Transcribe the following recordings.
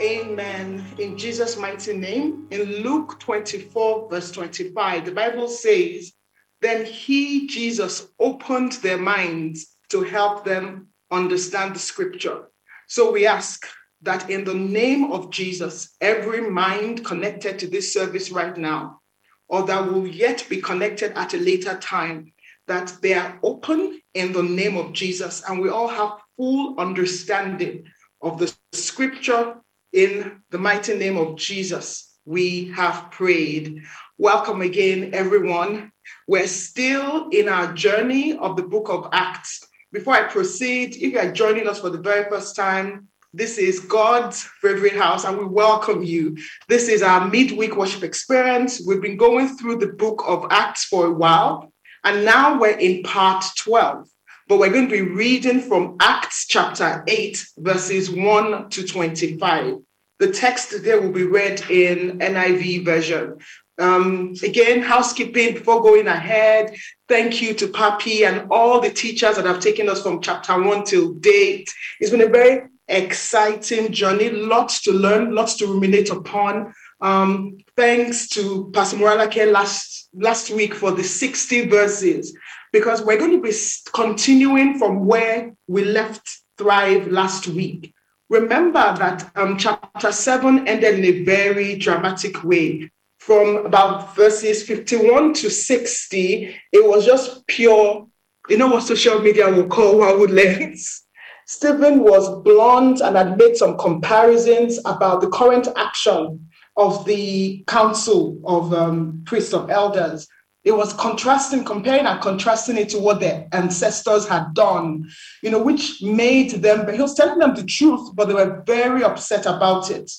Amen. In Jesus' mighty name, in Luke 24, verse 25, the Bible says, Then he, Jesus, opened their minds to help them understand the scripture. So we ask that in the name of Jesus, every mind connected to this service right now, or that will yet be connected at a later time, that they are open in the name of Jesus and we all have full understanding of the scripture in the mighty name of Jesus, we have prayed. Welcome again, everyone. We're still in our journey of the book of Acts. Before I proceed, if you are joining us for the very first time, this is God's favorite house, and we welcome you. This is our midweek worship experience. We've been going through the book of Acts for a while, and now we're in part 12 but we're going to be reading from Acts chapter 8, verses 1 to 25. The text today will be read in NIV version. Um, again, housekeeping before going ahead. Thank you to Papi and all the teachers that have taken us from chapter one till date. It's been a very exciting journey, lots to learn, lots to ruminate upon. Um, thanks to Pastor Moralake last, last week for the 60 verses because we're going to be continuing from where we left Thrive last week. Remember that um, chapter 7 ended in a very dramatic way. From about verses 51 to 60, it was just pure, you know what social media will call lens. Stephen was blunt and had made some comparisons about the current action of the council of um, priests of elders it was contrasting, comparing and contrasting it to what their ancestors had done, you know, which made them, but he was telling them the truth, but they were very upset about it.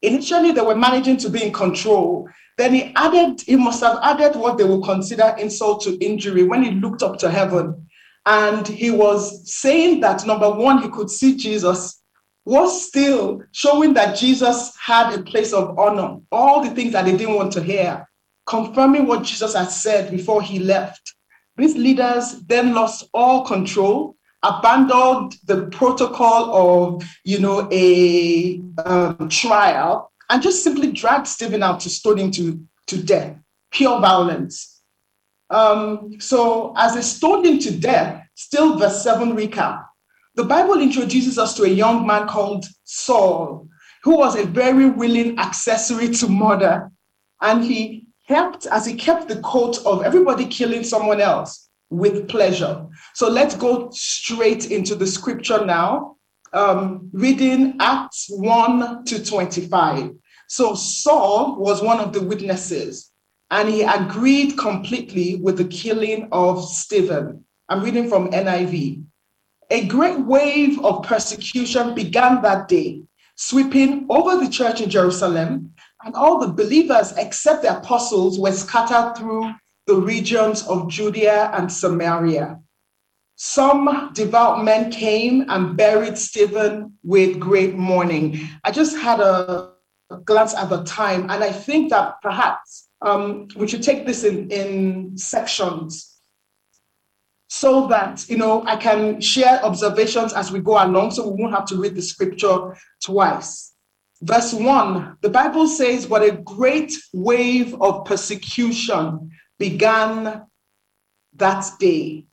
Initially, they were managing to be in control. Then he added, he must have added what they would consider insult to injury when he looked up to heaven. And he was saying that number one, he could see Jesus, was still showing that Jesus had a place of honor, all the things that they didn't want to hear confirming what Jesus had said before he left. These leaders then lost all control, abandoned the protocol of, you know, a um, trial, and just simply dragged Stephen out to stone him to, to death. Pure violence. Um, so, as they stoned him to death, still verse 7 recap, the Bible introduces us to a young man called Saul, who was a very willing accessory to murder. And he helped as he kept the coat of everybody killing someone else with pleasure. So let's go straight into the scripture now, um, reading Acts 1 to 25. So Saul was one of the witnesses, and he agreed completely with the killing of Stephen. I'm reading from NIV. A great wave of persecution began that day, sweeping over the church in Jerusalem and all the believers, except the apostles, were scattered through the regions of Judea and Samaria. Some devout men came and buried Stephen with great mourning. I just had a, glance at the time, and I think that perhaps um, we should take this in, in sections so that you know I can share observations as we go along, so we won't have to read the scripture twice. Verse 1, the Bible says, What a great wave of persecution began that day.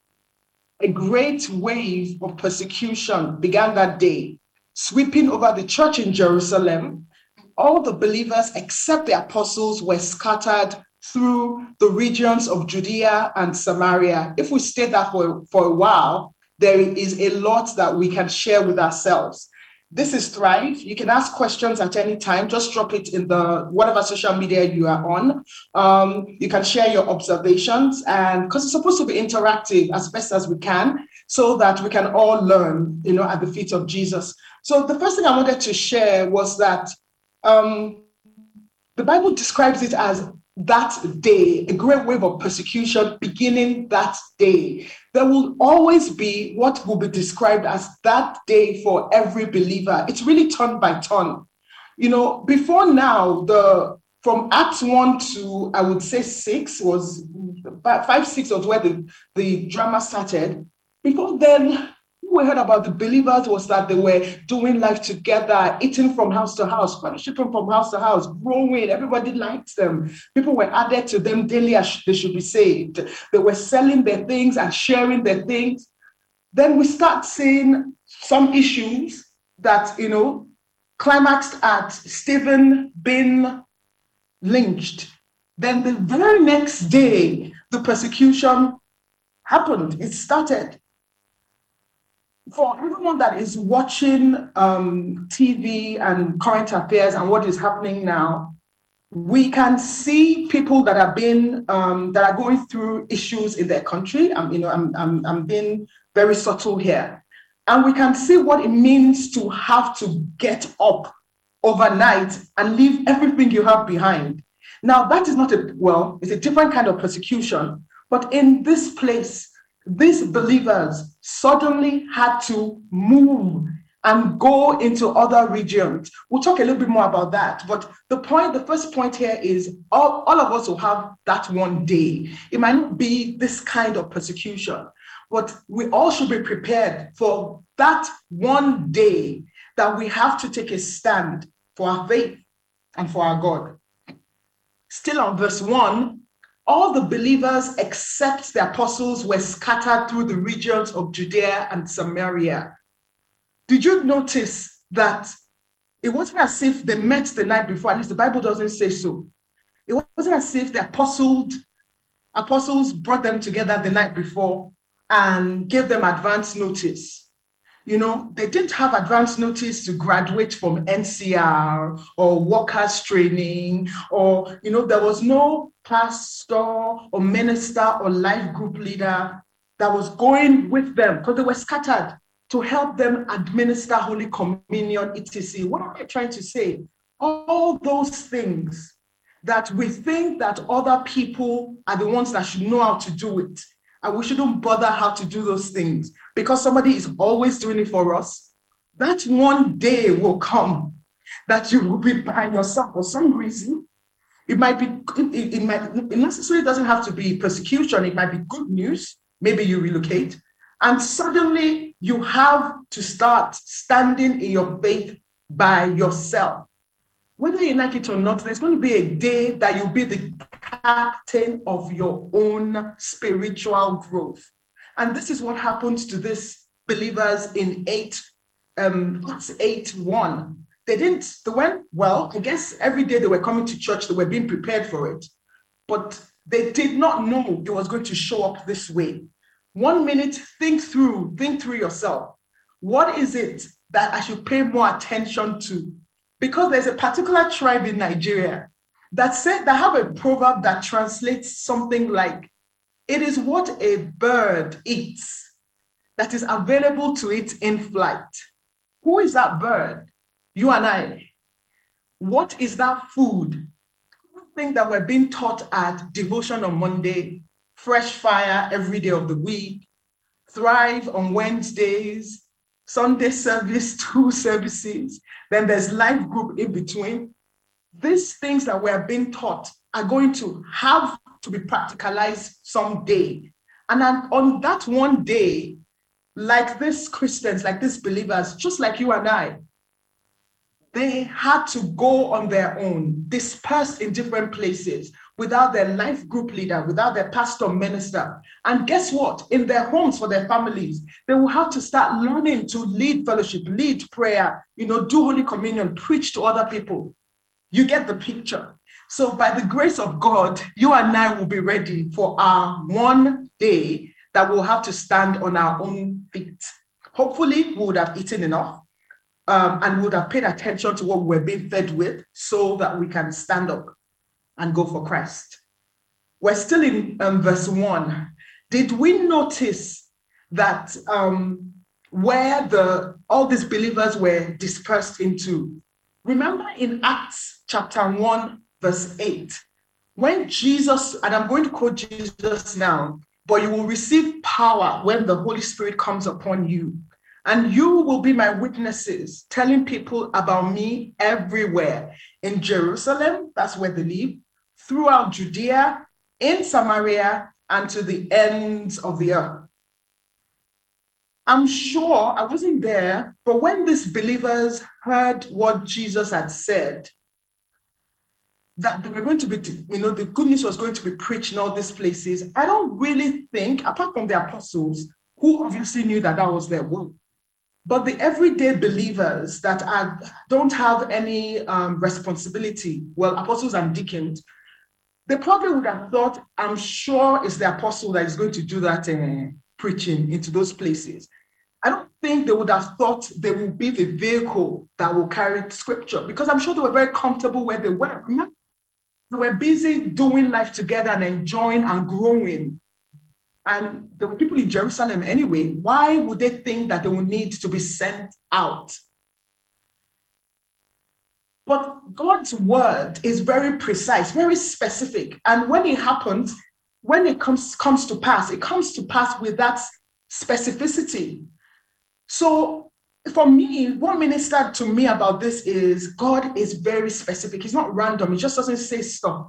A great wave of persecution began that day, sweeping over the church in Jerusalem. All the believers, except the apostles, were scattered through the regions of Judea and Samaria. If we stay there for, for a while, there is a lot that we can share with ourselves. This is Thrive. You can ask questions at any time. Just drop it in the whatever social media you are on. Um, you can share your observations, and because it's supposed to be interactive as best as we can, so that we can all learn, you know, at the feet of Jesus. So the first thing I wanted to share was that um, the Bible describes it as that day, a great wave of persecution beginning that day. There will always be what will be described as that day for every believer. It's really turn by turn. You know, before now, the from Acts 1 to I would say 6 was 5, 6 was where the, the drama started. Before then, we heard about the believers was that they were doing life together, eating from house to house, fellowshipping from house to house, growing. Everybody liked them. People were added to them daily as they should be saved. They were selling their things and sharing their things. Then we start seeing some issues that, you know, climaxed at Stephen being lynched. Then the very next day, the persecution happened. It started for everyone that is watching um, TV and current affairs and what is happening now, we can see people that have been um, that are going through issues in their country. I'm, you know, I'm, I'm, I'm being very subtle here, and we can see what it means to have to get up overnight and leave everything you have behind. Now, that is not a well; it's a different kind of persecution. But in this place, these believers suddenly had to move and go into other regions. We'll talk a little bit more about that. But the point, the first point here is all, all of us will have that one day. It might not be this kind of persecution, but we all should be prepared for that one day that we have to take a stand for our faith and for our God. Still on verse 1, all the believers except the apostles were scattered through the regions of Judea and Samaria. Did you notice that it wasn't as if they met the night before? At least the Bible doesn't say so. It wasn't as if the apostles, apostles brought them together the night before and gave them advance notice you know, they didn't have advance notice to graduate from NCR or workers training, or, you know, there was no pastor or minister or life group leader that was going with them because they were scattered to help them administer Holy Communion, etc. What am I trying to say? All those things that we think that other people are the ones that should know how to do it. And we shouldn't bother how to do those things because somebody is always doing it for us. That one day will come that you will be by yourself for some reason. It might be, it, it might it necessarily doesn't have to be persecution, it might be good news. Maybe you relocate, and suddenly you have to start standing in your faith by yourself. Whether you like it or not, there's going to be a day that you'll be the captain of your own spiritual growth. And this is what happened to these believers in 8, um, 8 1. They didn't, they went, well, I guess every day they were coming to church, they were being prepared for it. But they did not know it was going to show up this way. One minute, think through, think through yourself. What is it that I should pay more attention to? Because there's a particular tribe in Nigeria that said that have a proverb that translates something like it is what a bird eats that is available to it in flight. Who is that bird? You and I. What is that food? Thing that we're being taught at devotion on Monday, fresh fire every day of the week, thrive on Wednesdays, Sunday service, two services, then there's life group in between. These things that we're being taught are going to have to be practicalized someday. And on that one day, like these Christians, like these believers, just like you and I, they had to go on their own, dispersed in different places, without their life group leader, without their pastor minister. And guess what? In their homes for their families, they will have to start learning to lead fellowship, lead prayer, you know, do Holy Communion, preach to other people. You get the picture. So, by the grace of God, you and I will be ready for our one day that we'll have to stand on our own feet. Hopefully, we would have eaten enough um, and would have paid attention to what we're being fed with so that we can stand up and go for Christ. We're still in um, verse 1. Did we notice that um, where the all these believers were dispersed into? Remember in Acts chapter 1, verse 8, when Jesus, and I'm going to quote Jesus now, but you will receive power when the Holy Spirit comes upon you. And you will be my witnesses, telling people about me everywhere in Jerusalem, that's where they live, throughout Judea, in Samaria, and to the ends of the earth. I'm sure I wasn't there, but when these believers heard what Jesus had said, that they were going to be, you know, the good news was going to be preached in all these places, I don't really think, apart from the apostles, who obviously knew that that was their work, but the everyday believers that are, don't have any um, responsibility, well, apostles and deacons, they probably would have thought, I'm sure it's the apostle that is going to do that uh, preaching into those places. I don't think they would have thought they would be the vehicle that will carry scripture because I'm sure they were very comfortable where they were. Remember? They were busy doing life together and enjoying and growing. And the people in Jerusalem anyway. Why would they think that they would need to be sent out? But God's word is very precise, very specific. And when it happens, when it comes, comes to pass, it comes to pass with that specificity. So for me, what ministered to me about this is God is very specific. He's not random. He just doesn't say stuff.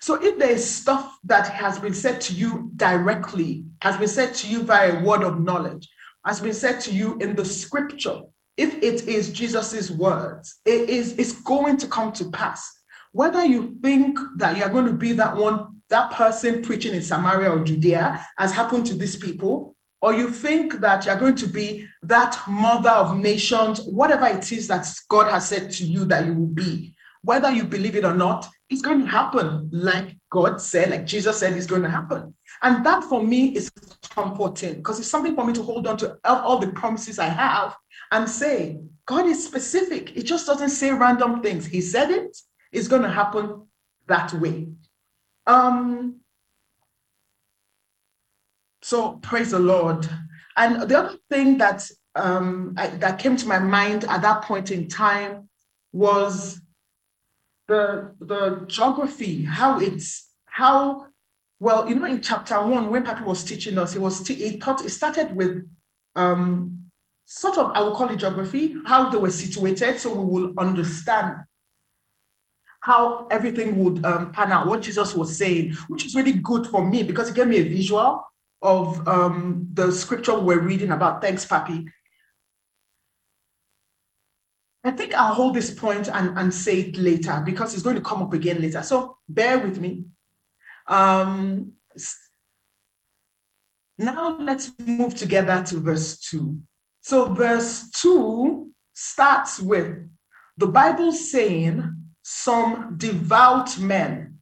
So if there is stuff that has been said to you directly, has been said to you by a word of knowledge, has been said to you in the scripture, if it is Jesus's words, it is it's going to come to pass. Whether you think that you're going to be that one, that person preaching in Samaria or Judea, as happened to these people, or you think that you're going to be that mother of nations, whatever it is that God has said to you that you will be, whether you believe it or not, it's going to happen like God said, like Jesus said it's going to happen. And that for me is comforting because it's something for me to hold on to all the promises I have and say, God is specific. It just doesn't say random things. He said it, it's going to happen that way. Um, so praise the Lord. And the other thing that um, I, that came to my mind at that point in time was the the geography, how it's how well, you know, in chapter one, when Papi was teaching us, he was t- he taught it started with um, sort of I will call it geography, how they were situated, so we will understand how everything would um, pan out, what Jesus was saying, which is really good for me because it gave me a visual of um, the scripture we're reading about. Thanks, Papi. I think I'll hold this point and, and say it later because it's going to come up again later. So bear with me. Um, now let's move together to verse 2. So, verse 2 starts with the Bible saying, Some devout men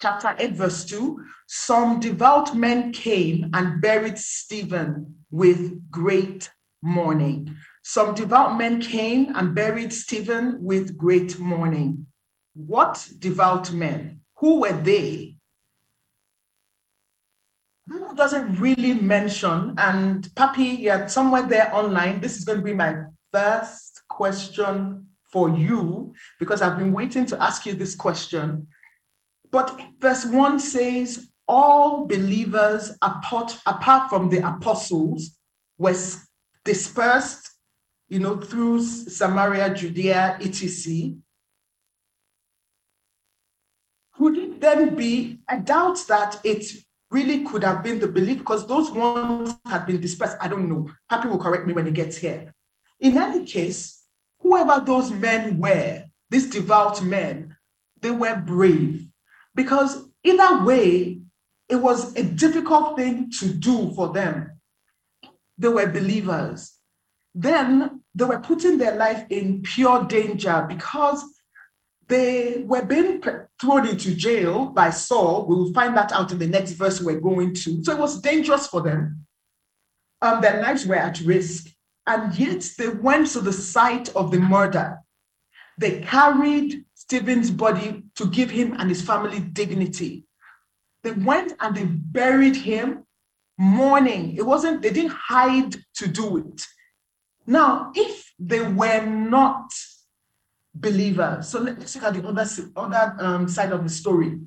chapter 8, verse 2 some devout men came and buried Stephen with great mourning. Some devout men came and buried Stephen with great mourning. What devout men? Who were they? Bible doesn't really mention, and Papi, yeah, somewhere there online, this is going to be my first question for you because I've been waiting to ask you this question. But verse 1 says, All believers apart, apart from the apostles were dispersed, you know, through Samaria, Judea, etc. Could it then be, I doubt that it really could have been the belief because those ones had been dispersed. I don't know. Papi will correct me when he gets here. In any case, whoever those men were, these devout men, they were brave because either way, it was a difficult thing to do for them. They were believers. Then they were putting their life in pure danger because they were being thrown into jail by Saul. We will find that out in the next verse we're going to. So it was dangerous for them. Um, their lives were at risk. And yet they went to the site of the murder. They carried Stephen's body to give him and his family dignity. They went and they buried him mourning. It wasn't, they didn't hide to do it. Now, if they were not believers. So let's look at the other, other um, side of the story.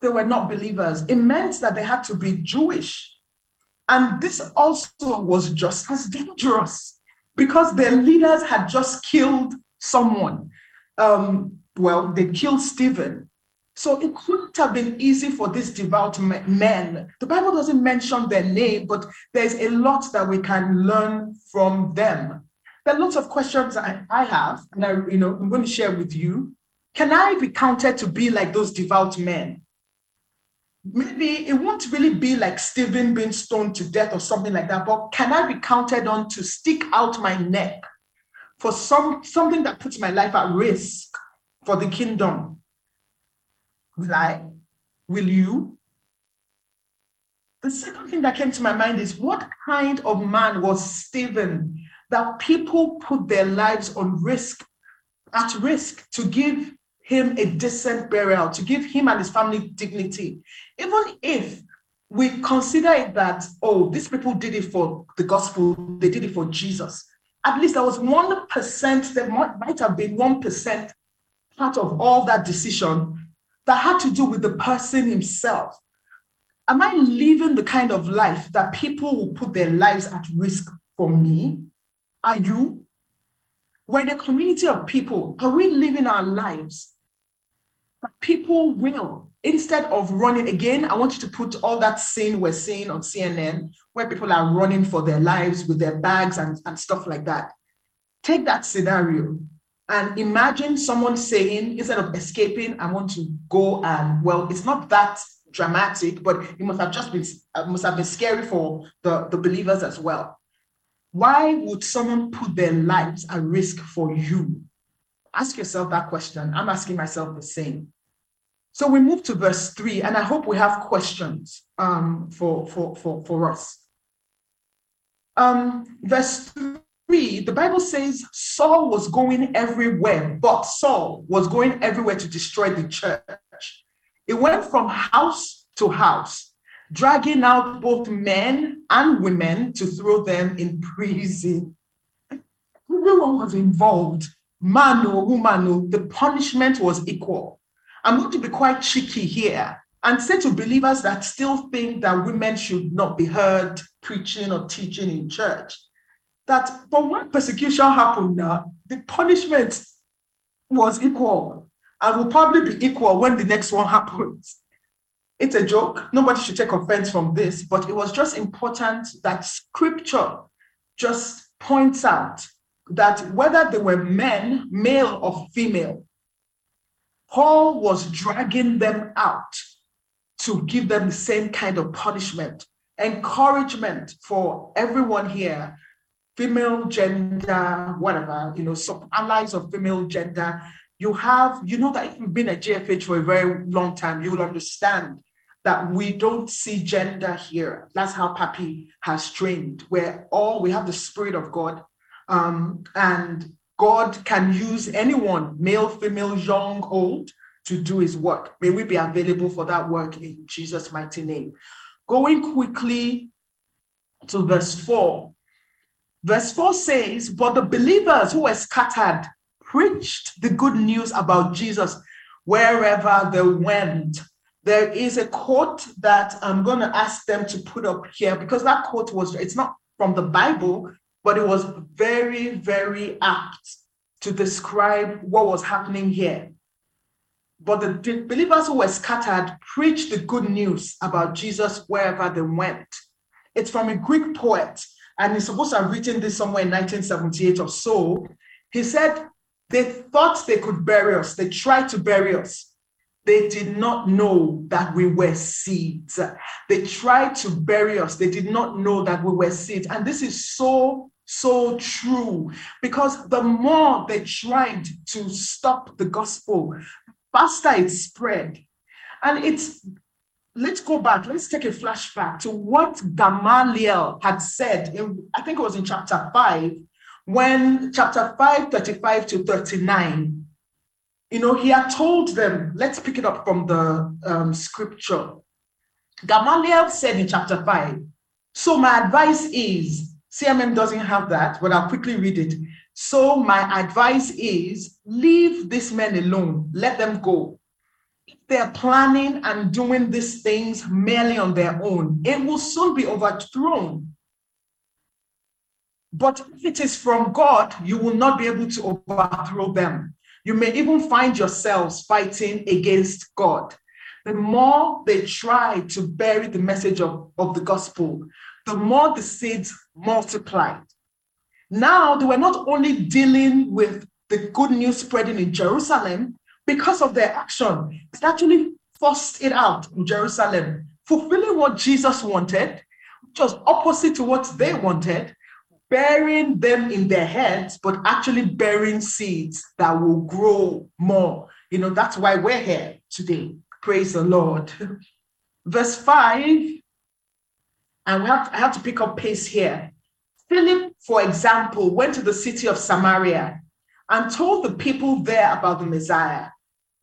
They were not believers. It meant that they had to be Jewish. And this also was just as dangerous because their leaders had just killed someone. Um, well, they killed Stephen. So it couldn't have been easy for these devout men. The Bible doesn't mention their name, but there's a lot that we can learn from them. There are lots of questions I, I have, and I, you know, I'm going to share with you. Can I be counted to be like those devout men? Maybe it won't really be like Stephen being stoned to death or something like that, but can I be counted on to stick out my neck for some something that puts my life at risk for the kingdom? Will I? Will you? The second thing that came to my mind is what kind of man was Stephen that people put their lives on risk, at risk to give him a decent burial, to give him and his family dignity. Even if we consider it that, oh, these people did it for the gospel, they did it for Jesus. At least there was 1%, there might, have been 1% part of all that decision that had to do with the person himself. Am I living the kind of life that people will put their lives at risk for me? Are you? We're in a community of people. Are we living our lives that people will, instead of running again, I want you to put all that scene we're seeing on CNN where people are running for their lives with their bags and, and stuff like that. Take that scenario and imagine someone saying, instead of escaping, I want to go and, well, it's not that dramatic, but it must have just been, uh, must have been scary for the, the believers as well. Why would someone put their lives at risk for you? Ask yourself that question. I'm asking myself the same. So we move to verse three, and I hope we have questions um, for, for, for, for us. Um, verse three, the Bible says Saul was going everywhere, but Saul was going everywhere to destroy the church. It went from house to house, dragging out both men and women to throw them in prison. Everyone was involved, man or woman, the punishment was equal. I'm going to be quite cheeky here and say to believers that still think that women should not be heard preaching or teaching in church that but when persecution happened now, the punishment was equal and will probably be equal when the next one happens. It's a joke. Nobody should take offense from this, but it was just important that scripture just points out that whether they were men, male or female, Paul was dragging them out to give them the same kind of punishment, encouragement for everyone here, female gender, whatever, you know, some allies of female gender. You have, you know, that you've been at GFH for a very long time, you will understand that we don't see gender here. That's how Papi has trained, where all we have the Spirit of God, um, and God can use anyone, male, female, young, old, to do his work. May we be available for that work in Jesus' mighty name. Going quickly to verse 4. Verse 4 says, But the believers who were scattered preached the good news about Jesus wherever they went. There is a quote that I'm going to ask them to put up here because that quote was, it's not from the Bible, but it was very, very apt to describe what was happening here. But the believers who were scattered preached the good news about Jesus wherever they went. It's from a Greek poet, and he's supposed to have written this somewhere in 1978 or so. He said, They thought they could bury us, they tried to bury us. They did not know that we were seeds. They tried to bury us. They did not know that we were seeds. And this is so so true because the more they tried to stop the gospel, faster it spread. And it's, let's go back, let's take a flashback to what Gamaliel had said, in, I think it was in chapter 5, when chapter 5, 35 to 39, you know, he had told them, let's pick it up from the um, scripture. Gamaliel said in chapter 5, so my advice is, CMM doesn't have that, but I'll quickly read it. So, my advice is leave these men alone, let them go. They're planning and doing these things merely on their own, it will soon be overthrown. But if it is from God, you will not be able to overthrow them. You may even find yourselves fighting against God. The more they try to bury the message of, of the gospel, the more the seeds multiplied. Now they were not only dealing with the good news spreading in Jerusalem because of their action, it actually forced it out in Jerusalem, fulfilling what Jesus wanted, was opposite to what they wanted, burying them in their heads, but actually bearing seeds that will grow more. You know, that's why we're here today. Praise the Lord. Verse 5, and we have, I have to pick up pace here. Philip, for example, went to the city of Samaria and told the people there about the Messiah.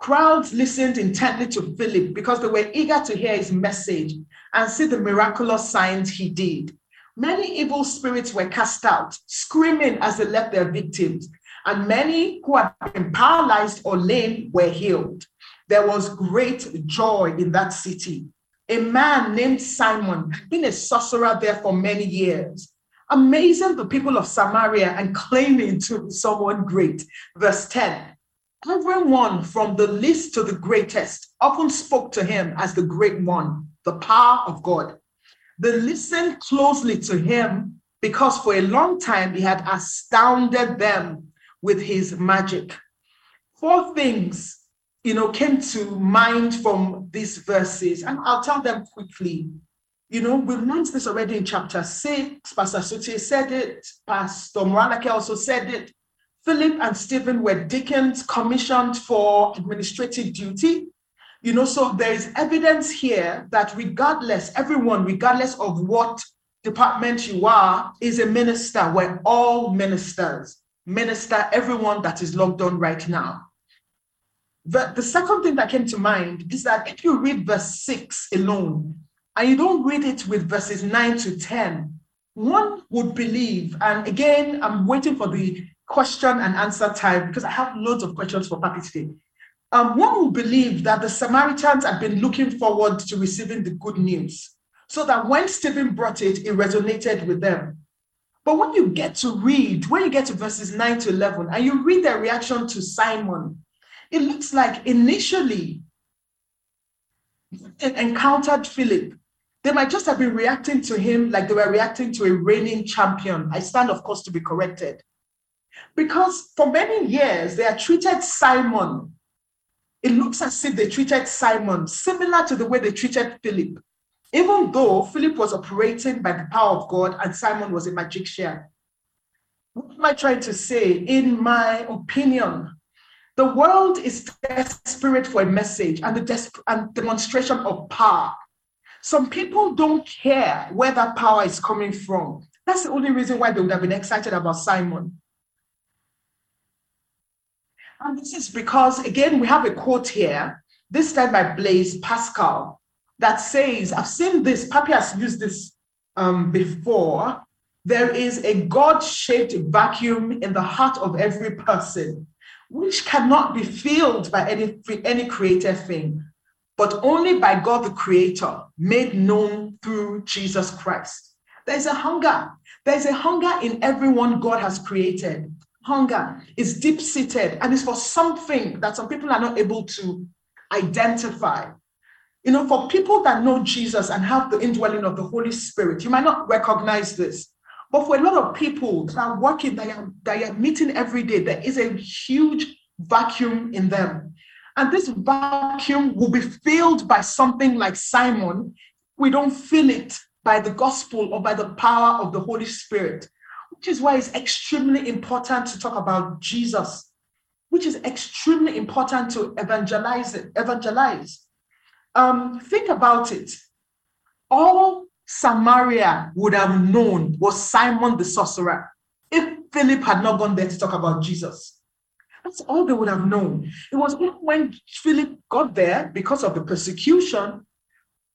Crowds listened intently to Philip because they were eager to hear his message and see the miraculous signs he did. Many evil spirits were cast out, screaming as they left their victims, and many who had been paralyzed or lame were healed. There was great joy in that city. A man named Simon had been a sorcerer there for many years amazing the people of Samaria and claiming to be someone great. Verse 10 Everyone from the least to the greatest often spoke to him as the great one, the power of God. They listened closely to him because for a long time he had astounded them with his magic. Four things, you know, came to mind from these verses, and I'll tell them quickly. You know, we've learned this already in chapter six. Pastor Suti said it. Pastor Moranake also said it. Philip and Stephen were deacons commissioned for administrative duty. You know, so there is evidence here that regardless, everyone, regardless of what department you are, is a minister. We're all ministers. Minister, everyone that is locked on right now. The, the second thing that came to mind is that if you read verse 6 alone, and you don't read it with verses 9 to 10, one would believe, and again, I'm waiting for the question and answer time because I have loads of questions for Papi today. Um, one would believe that the Samaritans had been looking forward to receiving the good news so that when Stephen brought it, it resonated with them. But when you get to read, when you get to verses 9 to 11, and you read their reaction to Simon, it looks like initially encountered Philip they might just have been reacting to him like they were reacting to a reigning champion. I stand, of course, to be corrected. Because for many years, they had treated Simon. It looks as if they treated Simon similar to the way they treated Philip, even though Philip was operating by the power of God and Simon was a magician. What am I trying to say? In my opinion, the world is desperate for a message and the desp- and demonstration of power some people don't care where that power is coming from. That's the only reason why they would have been excited about Simon. And this is because, again, we have a quote here, this time by Blaise Pascal, that says, I've seen this, Papi has used this um, before. There is a God shaped vacuum in the heart of every person, which cannot be filled by any, any created thing but only by God the Creator, made known through Jesus Christ. There's a hunger. There's a hunger in everyone God has created. Hunger is deep seated and it's for something that some people are not able to identify. You know, for people that know Jesus and have the indwelling of the Holy Spirit, you might not recognize this. But for a lot of people that are working, that are, that are meeting every day, there is a huge vacuum in them. And this vacuum will be filled by something like Simon. We don't fill it by the gospel or by the power of the Holy Spirit, which is why it's extremely important to talk about Jesus, which is extremely important to evangelize evangelize. Um, think about it. All Samaria would have known was Simon the sorcerer if Philip had not gone there to talk about Jesus. That's all they would have known. It was when Philip got there because of the persecution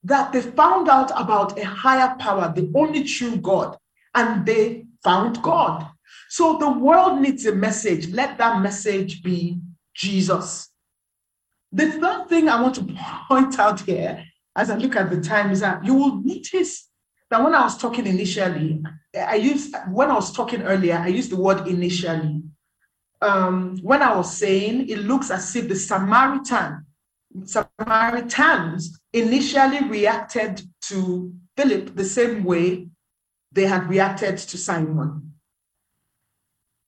that they found out about a higher power, the only true God, and they found God. So the world needs a message. Let that message be Jesus. The third thing I want to point out here as I look at the time is that you will notice that when I was talking initially, I used when I was talking earlier, I used the word initially. Um, when I was saying it looks as if the Samaritan Samaritans initially reacted to Philip the same way they had reacted to Simon.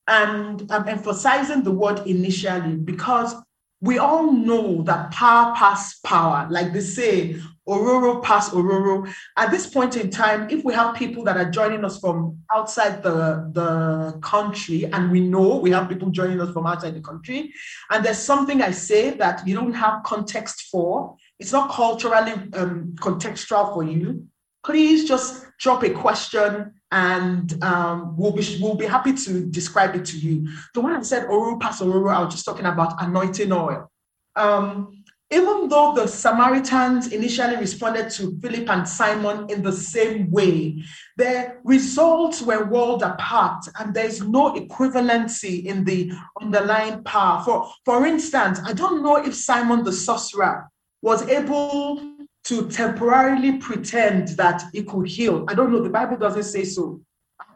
And I'm emphasizing the word initially because we all know that power pass power, like they say, Ororo pass Ororo. At this point in time, if we have people that are joining us from outside the, the country, and we know we have people joining us from outside the country, and there's something I say that you don't have context for, it's not culturally um, contextual for you, please just drop a question and um, we'll be we'll be happy to describe it to you. The one I said Oru Pas Ororo, I was just talking about anointing oil. Um, even though the Samaritans initially responded to Philip and Simon in the same way, their results were world apart, and there's no equivalency in the underlying power. For, for instance, I don't know if Simon the sorcerer was able to temporarily pretend that he could heal. I don't know, the Bible doesn't say so.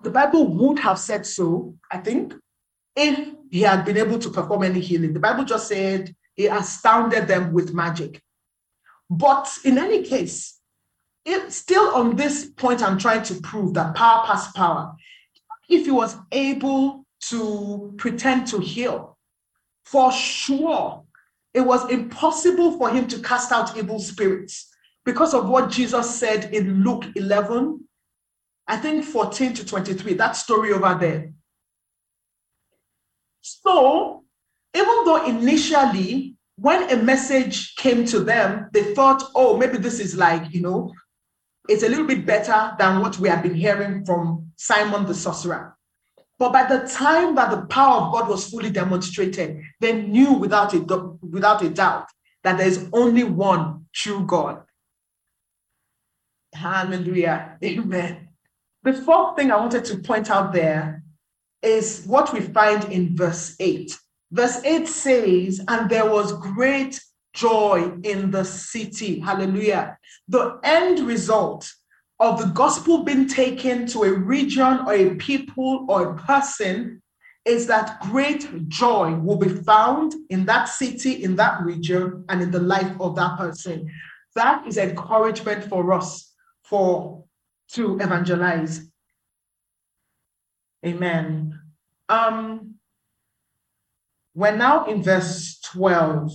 The Bible would have said so, I think, if he had been able to perform any healing. The Bible just said he astounded them with magic. But in any case, it, still on this point, I'm trying to prove that power pass power. If he was able to pretend to heal, for sure, it was impossible for him to cast out evil spirits because of what Jesus said in Luke 11, I think 14 to 23, that story over there. So, even though initially, when a message came to them, they thought, oh, maybe this is like, you know, it's a little bit better than what we have been hearing from Simon the sorcerer. But by the time that the power of God was fully demonstrated, they knew without a, without a doubt that there's only one true God. Hallelujah. Amen. The fourth thing I wanted to point out there is what we find in verse 8. Verse 8 says, And there was great joy in the city. Hallelujah. The end result of the gospel being taken to a region or a people or a person is that great joy will be found in that city, in that region, and in the life of that person. That is encouragement for us for to evangelize. Amen. Um, we're now in verse 12.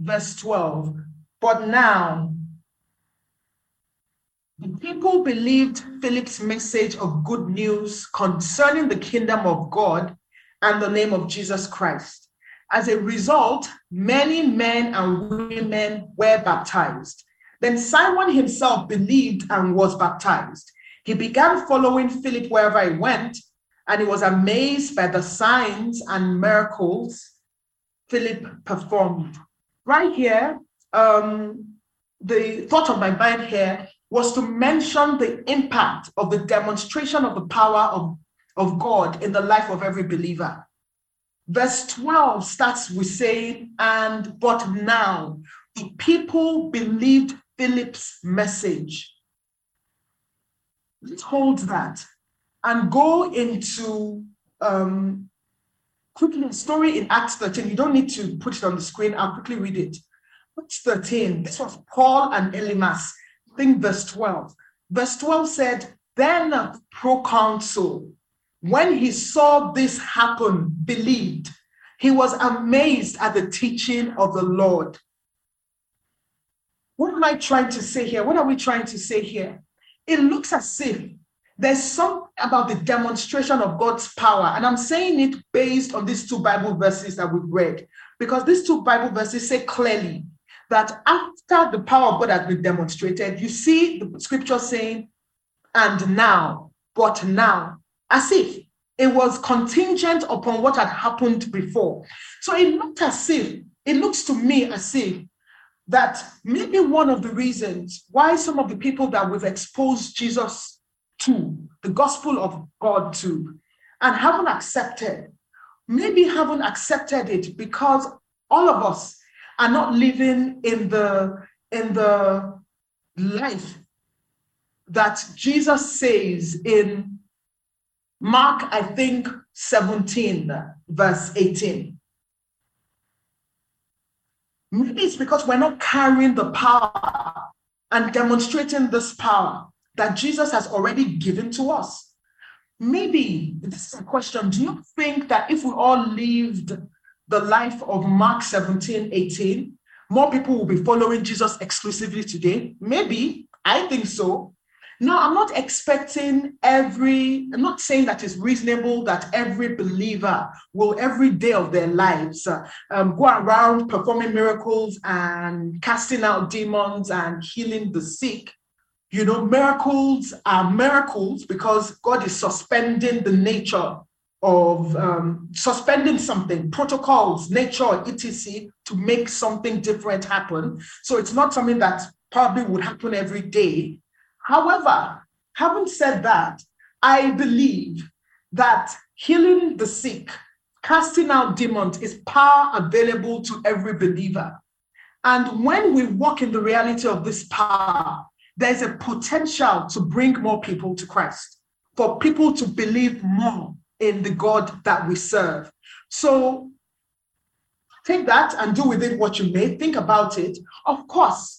Verse 12. But now, the people believed Philip's message of good news concerning the kingdom of God and the name of Jesus Christ. As a result, many men and women were baptized. Then Simon himself believed and was baptized. He began following Philip wherever he went, and he was amazed by the signs and miracles Philip performed. Right here, um, the thought of my mind here was to mention the impact of the demonstration of the power of, of God in the life of every believer. Verse 12 starts with saying, and but now the people believed Philip's message. Let's hold that and go into um, quickly a story in Acts 13. You don't need to put it on the screen, I'll quickly read it. Acts 13, this was Paul and Elymas. I think verse 12. Verse 12 said, Then a proconsul when he saw this happen, believed. He was amazed at the teaching of the Lord. What am I trying to say here? What are we trying to say here? It looks as if there's something about the demonstration of God's power. And I'm saying it based on these two Bible verses that we've read, because these two Bible verses say clearly that after the power of God has been demonstrated, you see the scripture saying, and now, but now as if it was contingent upon what had happened before. So it looked as if, it looks to me as if that maybe one of the reasons why some of the people that we've exposed Jesus to, the gospel of God to, and haven't accepted. Maybe haven't accepted it because all of us are not living in the in the life that Jesus says in Mark, I think 17, verse 18. Maybe it's because we're not carrying the power and demonstrating this power that Jesus has already given to us. Maybe this is a question Do you think that if we all lived the life of Mark 17, 18, more people will be following Jesus exclusively today? Maybe. I think so. No, I'm not expecting every, I'm not saying that it's reasonable that every believer will every day of their lives uh, um, go around performing miracles and casting out demons and healing the sick. You know, miracles are miracles because God is suspending the nature of um, suspending something, protocols, nature, etc., to make something different happen. So it's not something that probably would happen every day, However, having said that, I believe that healing the sick, casting out demons is power available to every believer. And when we walk in the reality of this power, there's a potential to bring more people to Christ, for people to believe more in the God that we serve. So take that and do with it what you may. Think about it. Of course,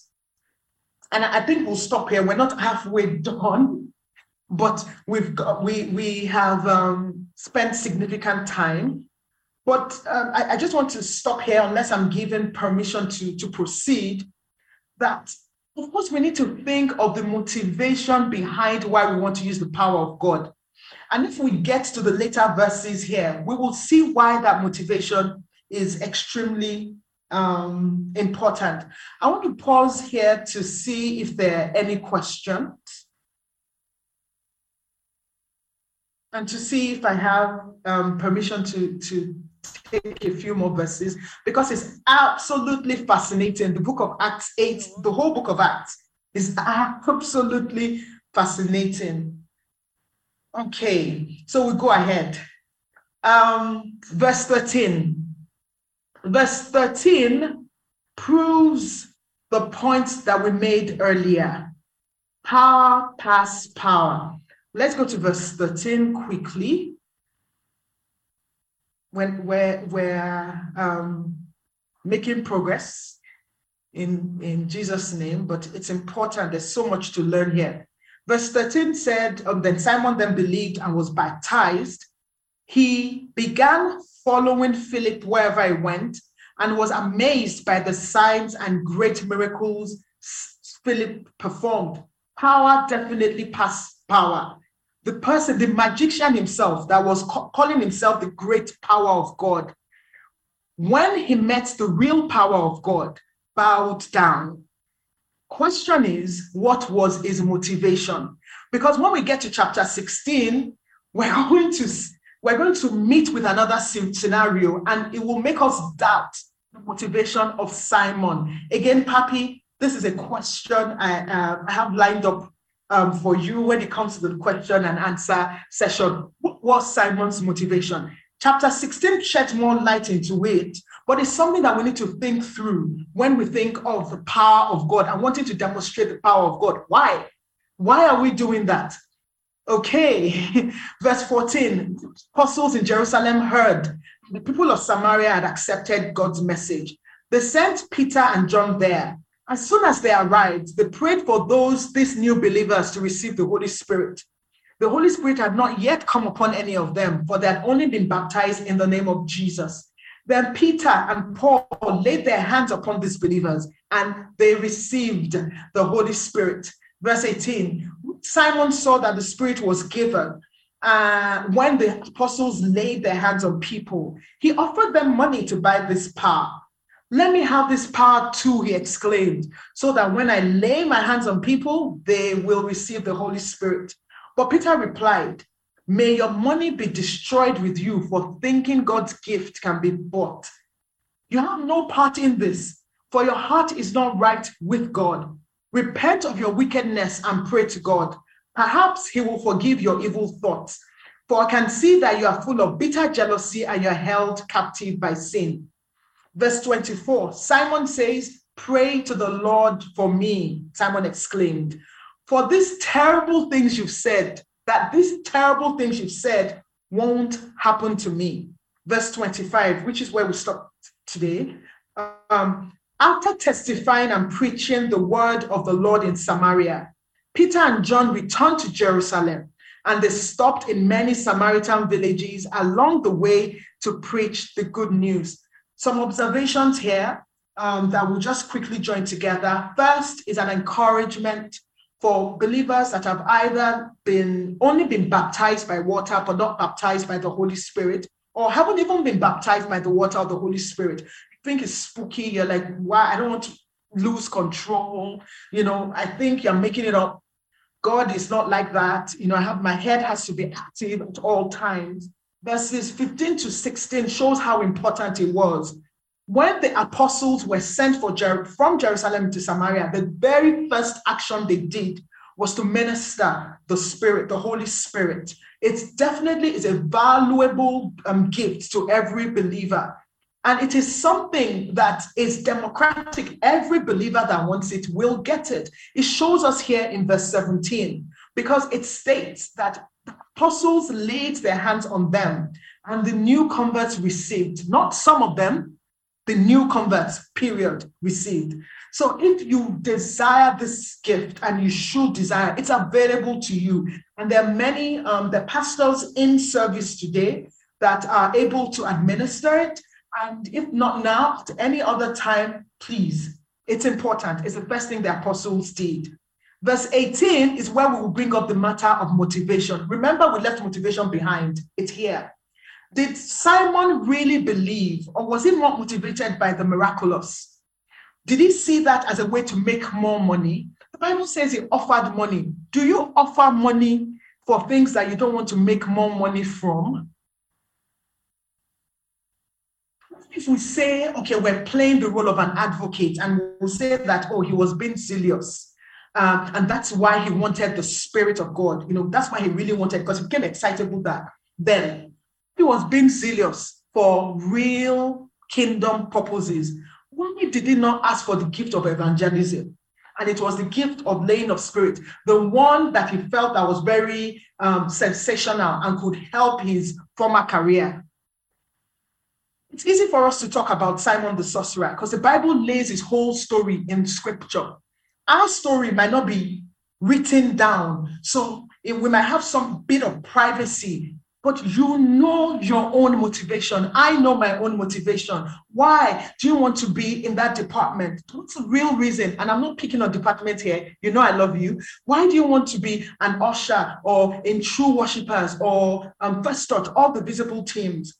and I think we'll stop here. We're not halfway done, but we've got, we we have um, spent significant time. But um, I, I just want to stop here, unless I'm given permission to to proceed. That of course we need to think of the motivation behind why we want to use the power of God. And if we get to the later verses here, we will see why that motivation is extremely um, important. I want to pause here to see if there are any questions and to see if I have um, permission to, to take a few more verses because it's absolutely fascinating. The book of Acts 8, the whole book of Acts is absolutely fascinating. Okay, so we go ahead. Um, verse 13 verse 13 proves the point that we made earlier. Power pass power. Let's go to verse 13 quickly. When we're, we're um, making progress in, in Jesus' name, but it's important. There's so much to learn here. Verse 13 said, um, Then Simon then believed and was baptized. He began following Philip wherever he went and was amazed by the signs and great miracles Philip performed. Power definitely passed power. The person, the magician himself, that was calling himself the great power of God, when he met the real power of God, bowed down. Question is, what was his motivation? Because when we get to chapter 16, we're going to we're going to meet with another scenario and it will make us doubt the motivation of Simon. Again, Papi, this is a question I, uh, I have lined up um, for you when it comes to the question and answer session. What was Simon's motivation? Chapter 16 sheds more light into it, but it's something that we need to think through when we think of the power of God and wanting to demonstrate the power of God. Why? Why are we doing that? Okay, verse 14 apostles in Jerusalem heard the people of Samaria had accepted God's message. They sent Peter and John there. As soon as they arrived, they prayed for those, these new believers, to receive the Holy Spirit. The Holy Spirit had not yet come upon any of them, for they had only been baptized in the name of Jesus. Then Peter and Paul laid their hands upon these believers and they received the Holy Spirit. Verse 18 Simon saw that the Spirit was given uh, when the apostles laid their hands on people, he offered them money to buy this power. Let me have this power too, he exclaimed, so that when I lay my hands on people, they will receive the Holy Spirit. But Peter replied, May your money be destroyed with you for thinking God's gift can be bought. You have no part in this, for your heart is not right with God. Repent of your wickedness and pray to God Perhaps he will forgive your evil thoughts. For I can see that you are full of bitter jealousy and you're held captive by sin. Verse 24 Simon says, Pray to the Lord for me, Simon exclaimed. For these terrible things you've said, that these terrible things you've said won't happen to me. Verse 25, which is where we stop today. Um, after testifying and preaching the word of the Lord in Samaria, Peter and John returned to Jerusalem and they stopped in many Samaritan villages along the way to preach the good news. Some observations here um, that we'll just quickly join together. First is an encouragement for believers that have either been only been baptized by water but not baptized by the Holy Spirit, or haven't even been baptized by the water of the Holy Spirit. Think it's spooky. You're like, why? I don't want to lose control. You know, I think you're making it up. God is not like that. You know, I have my head has to be active at all times. Verses 15 to 16 shows how important it was. When the apostles were sent for Jer- from Jerusalem to Samaria, the very first action they did was to minister the Spirit, the Holy Spirit. It definitely is a valuable um, gift to every believer. And it is something that is democratic. Every believer that wants it will get it. It shows us here in verse 17 because it states that apostles laid their hands on them and the new converts received, not some of them, the new converts, period, received. So if you desire this gift, and you should desire, it's available to you. And there are many, um, the pastors in service today that are able to administer it. And if not now, at any other time, please. It's important. It's the first thing the apostles did. Verse 18 is where we will bring up the matter of motivation. Remember, we left motivation behind. It's here. Did Simon really believe, or was he not motivated by the miraculous? Did he see that as a way to make more money? The Bible says he offered money. Do you offer money for things that you don't want to make more money from? If we say, okay, we're playing the role of an advocate, and we'll say that, oh, he was being zealous. Um, and that's why he wanted the Spirit of God. You know, that's why he really wanted, because he became excitable that. Then he was being zealous for real kingdom purposes. Why did he not ask for the gift of evangelism? And it was the gift of laying of spirit, the one that he felt that was very um, sensational and could help his former career. It's easy for us to talk about Simon the sorcerer because the Bible lays his whole story in scripture. Our story might not be written down, so we might have some bit of privacy but you know your own motivation. I know my own motivation. Why do you want to be in that department? What's the real reason? And I'm not picking on department here. You know I love you. Why do you want to be an usher or in true worshippers or um, first touch, all the visible teams?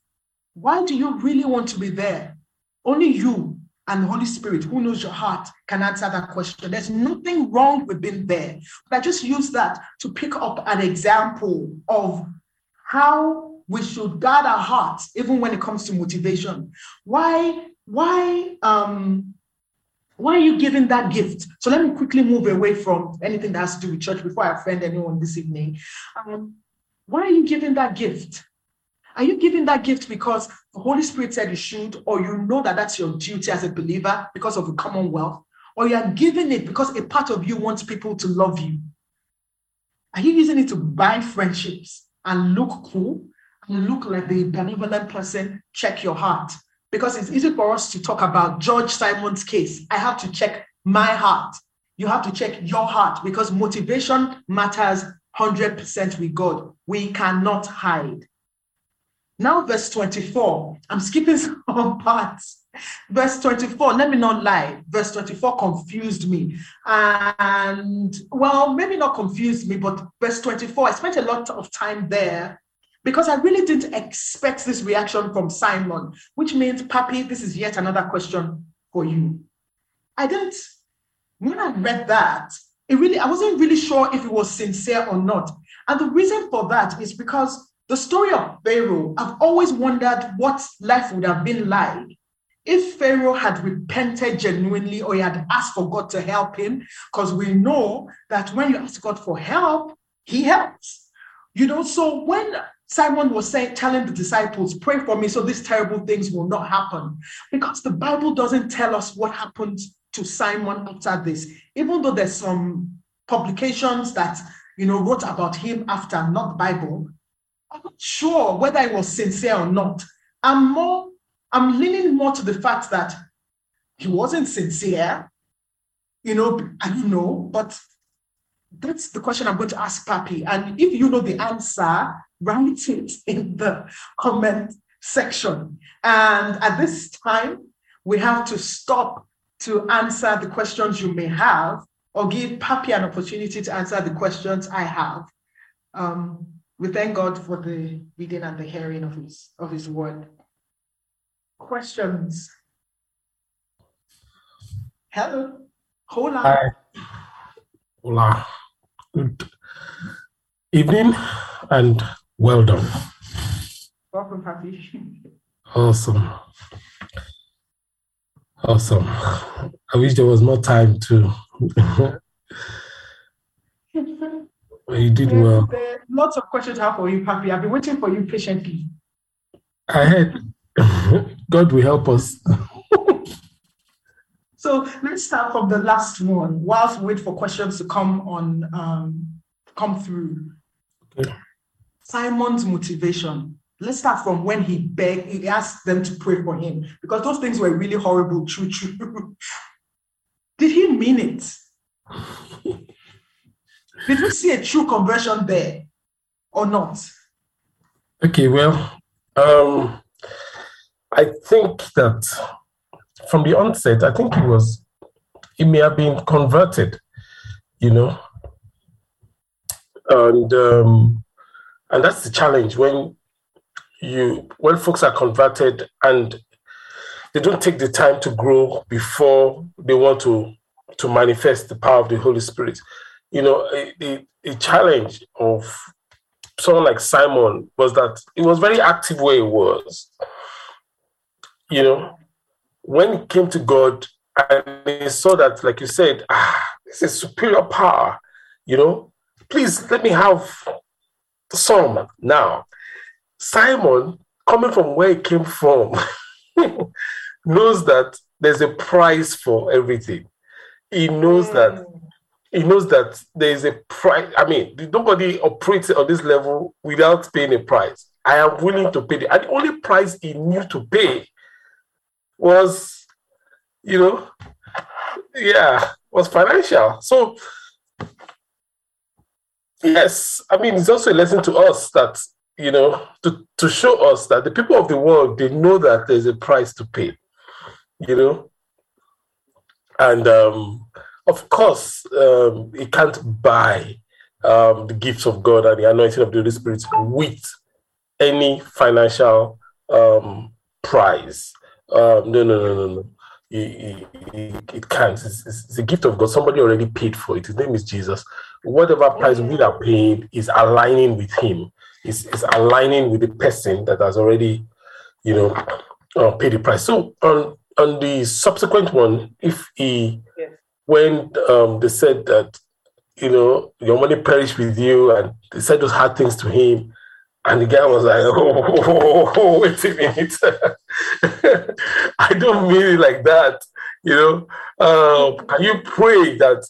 Why do you really want to be there? Only you and the Holy Spirit, who knows your heart, can answer that question. There's nothing wrong with being there. But I just use that to pick up an example of how we should guard our hearts even when it comes to motivation. Why, why, um, why are you giving that gift? So let me quickly move away from anything that has to do with church before I offend anyone this evening. Um, why are you giving that gift? Are you giving that gift because the Holy Spirit said you should, or you know that that's your duty as a believer because of the commonwealth, or you are giving it because a part of you wants people to love you? Are you using it to buy friendships? and look cool and look like the benevolent person, check your heart. Because it's easy for us to talk about George Simon's case. I have to check my heart. You have to check your heart because motivation matters 100% with God. We cannot hide. Now, verse 24. I'm skipping some parts. Verse 24, let me not lie. Verse 24 confused me. And well, maybe not confused me, but verse 24, I spent a lot of time there because I really didn't expect this reaction from Simon, which means, Papi, this is yet another question for you. I didn't, when I read that, it really, I wasn't really sure if it was sincere or not. And the reason for that is because the story of Pharaoh, I've always wondered what life would have been like if Pharaoh had repented genuinely or he had asked for God to help him. Because we know that when you ask God for help, he helps. You know, so when Simon was saying, telling the disciples, pray for me so these terrible things will not happen, because the Bible doesn't tell us what happened to Simon after this, even though there's some publications that you know wrote about him after, not the Bible. I'm not sure whether I was sincere or not. I'm more, I'm leaning more to the fact that he wasn't sincere. You know, I don't know, but that's the question I'm going to ask Papi. And if you know the answer, write it in the comment section. And at this time, we have to stop to answer the questions you may have or give Papi an opportunity to answer the questions I have. Um, we thank God for the reading and the hearing of his, of his word. Questions? Hello. Hola. Hi. Hola. Good evening and well done. Welcome, Papi. Awesome. Awesome. I wish there was more time to. you did well. Lots of questions I have for you, Papi. I've been waiting for you patiently. I heard. God will help us. so let's start from the last one whilst we wait for questions to come on um, come through. Okay. Simon's motivation. Let's start from when he begged, he asked them to pray for him because those things were really horrible, true, true. Did he mean it? Did we see a true conversion there or not? Okay, well, um, I think that from the onset, I think he was, he may have been converted, you know, and um, and that's the challenge when you when folks are converted and they don't take the time to grow before they want to to manifest the power of the Holy Spirit. You know, a, challenge of someone like Simon was that it was very active where he was. You know, when he came to God and he saw that, like you said, ah, this is superior power, you know, please let me have some now. Simon, coming from where he came from, knows that there's a price for everything. He knows mm. that he knows that there is a price. I mean, nobody operates on this level without paying a price. I am willing to pay the and the only price he knew to pay was, you know, yeah, was financial. So yes, I mean it's also a lesson to us that you know, to, to show us that the people of the world, they know that there's a price to pay, you know. And um, of course, um, you can't buy um, the gifts of God and the anointing of the Holy Spirit with any financial um, prize. Um, no, no, no, no, no. It, it, it can't. It's, it's, a gift of God. Somebody already paid for it. His name is Jesus. Whatever price we are paying is aligning with Him is, is aligning with the person that has already, you know, uh, paid the price. So on on the subsequent one, if he yes. When um, they said that you know your money perished with you, and they said those hard things to him, and the guy was like, "Oh, oh, oh, wait a minute, I don't mean it like that." You know, uh, can you pray that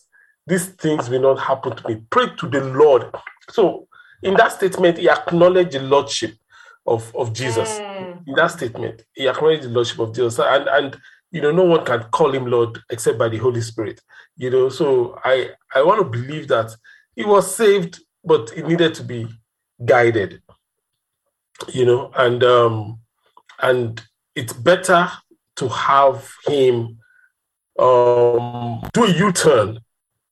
these things will not happen to me? Pray to the Lord. So in that statement, he acknowledged the lordship of, of Jesus. Mm. In that statement, he acknowledged the lordship of Jesus. And and you know, no one can call him Lord except by the Holy Spirit. You know, so I I want to believe that he was saved, but he needed to be guided. You know, and um and it's better to have him um do a U-turn,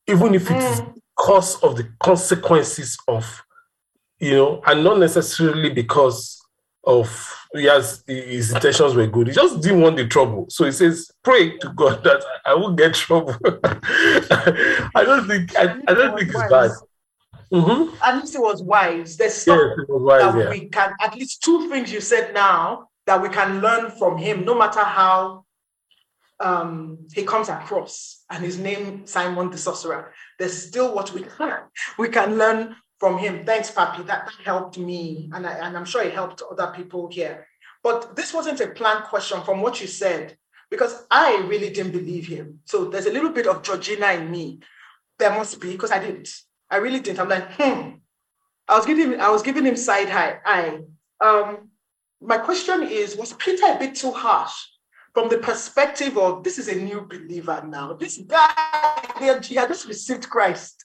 even if it's mm. because of the consequences of you know, and not necessarily because of yes, his intentions were good. He just didn't want the trouble. So he says, pray to God that I won't get trouble. I don't think I, I don't think it's bad. Mm-hmm. At least it was wise. There's stuff yes, wise, that yeah. we can at least two things you said now that we can learn from him, no matter how um, he comes across, and his name Simon the sorcerer. There's still what we can we can learn from him. Thanks, Papi. That, that helped me, and, I, and I'm sure it helped other people here. But this wasn't a planned question from what you said, because I really didn't believe him. So there's a little bit of Georgina in me. There must be, because I didn't. I really didn't. I'm like, hmm. I was giving I was giving him side eye. Um my question is, was Peter a bit too harsh from the perspective of this is a new believer now? This guy, he had just received Christ.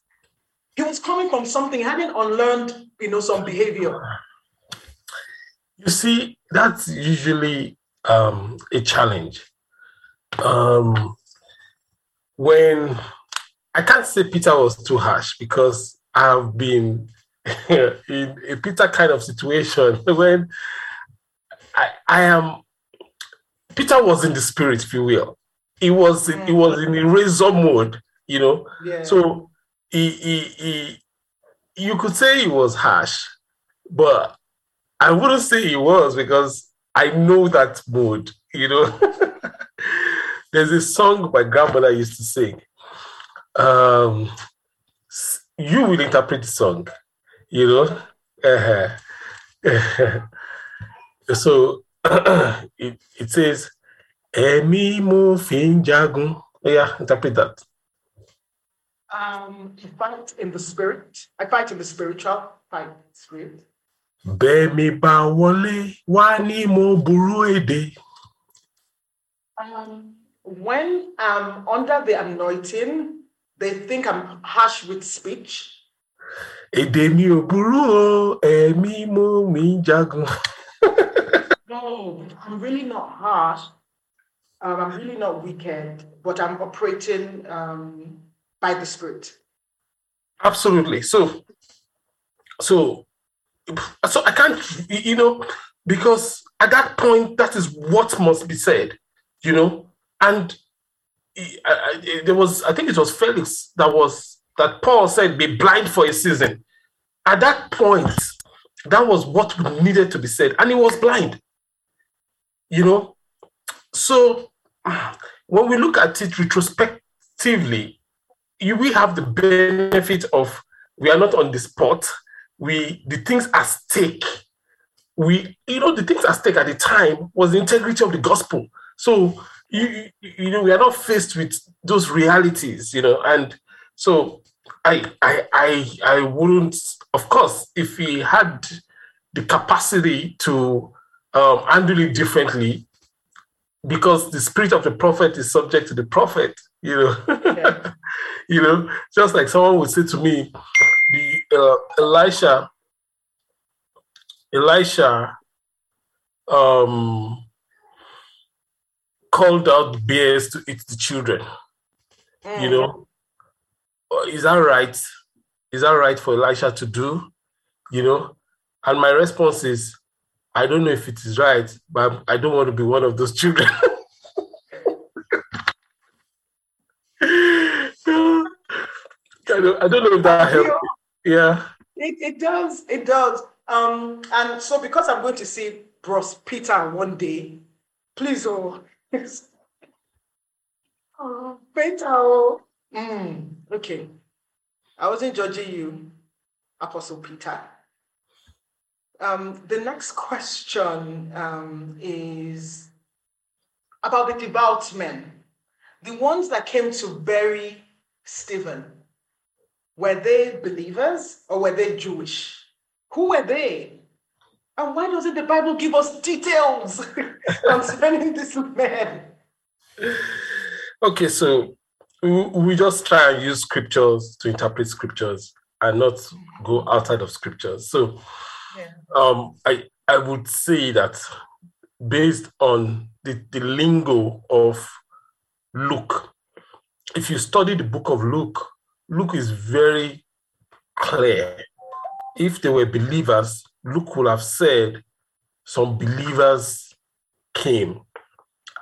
He was coming from something, hadn't unlearned, you know, some behavior. You see, that's usually um, a challenge. Um, when I can't say Peter was too harsh because I've been in a Peter kind of situation when I, I am Peter was in the spirit, if you will. He was in, he was in razor mode, you know. Yeah. So he, he he you could say he was harsh, but I wouldn't say he was because I know that mood, you know. There's a song my grandmother used to sing. Um, you will interpret the song, you know. Uh-huh. so it, it says, Emi mo fin jagun. Yeah, interpret that. Um, fight in the spirit. I fight in the spiritual, fight spirit. Bẹ́ẹ̀mi bá wọlé wá ní mo burú èdè. Um, when I'm under the anointing, they think I'm harsh with speech. Èdè mi ò burú o, ẹ̀mí mo mi jagun. no, I'm really not harsh. Um, I'm really not wicked, but I'm operating um, by the Spirit. Absolutely. So, so, so I can't, you know, because at that point, that is what must be said, you know, and I, I, there was, I think it was Felix that was that Paul said, "Be blind for a season." At that point, that was what needed to be said, and he was blind. You know, so when we look at it retrospectively, you, we have the benefit of we are not on the spot. We the things at stake. We you know the things at stake at the time was the integrity of the gospel. So you you know we are not faced with those realities. You know, and so I I I I wouldn't. Of course, if we had the capacity to um, handle it differently, because the spirit of the prophet is subject to the prophet, you know. Yeah. You know, just like someone would say to me, the uh, Elisha, Elisha um, called out bears to eat the children. Mm. You know, uh, is that right? Is that right for Elisha to do? You know, and my response is, I don't know if it is right, but I don't want to be one of those children. don't, I don't know if that helps. Yeah. It, it does. It does. Um, and so because I'm going to see Bros Peter one day, please, oh, oh Peter, oh. Mm, okay. I wasn't judging you, Apostle Peter. Um, the next question um, is about the devout men. The ones that came to bury Stephen, were they believers or were they Jewish? Who were they? And why doesn't the Bible give us details concerning this man? Okay, so we just try and use scriptures to interpret scriptures and not go outside of scriptures. So yeah. um, I I would say that based on the, the lingo of Luke, if you study the book of Luke, Luke is very clear. If they were believers, Luke would have said some believers came.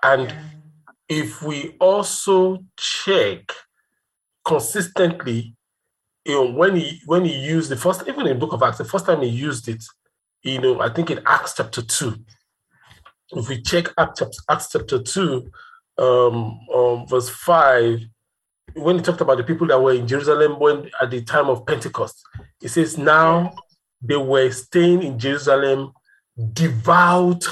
And if we also check consistently you know, when he when he used the first, even in the book of Acts, the first time he used it, you know, I think in Acts chapter two. If we check Acts, Acts chapter two, um, um, verse five, when he talked about the people that were in Jerusalem when at the time of Pentecost, he says now they were staying in Jerusalem, devout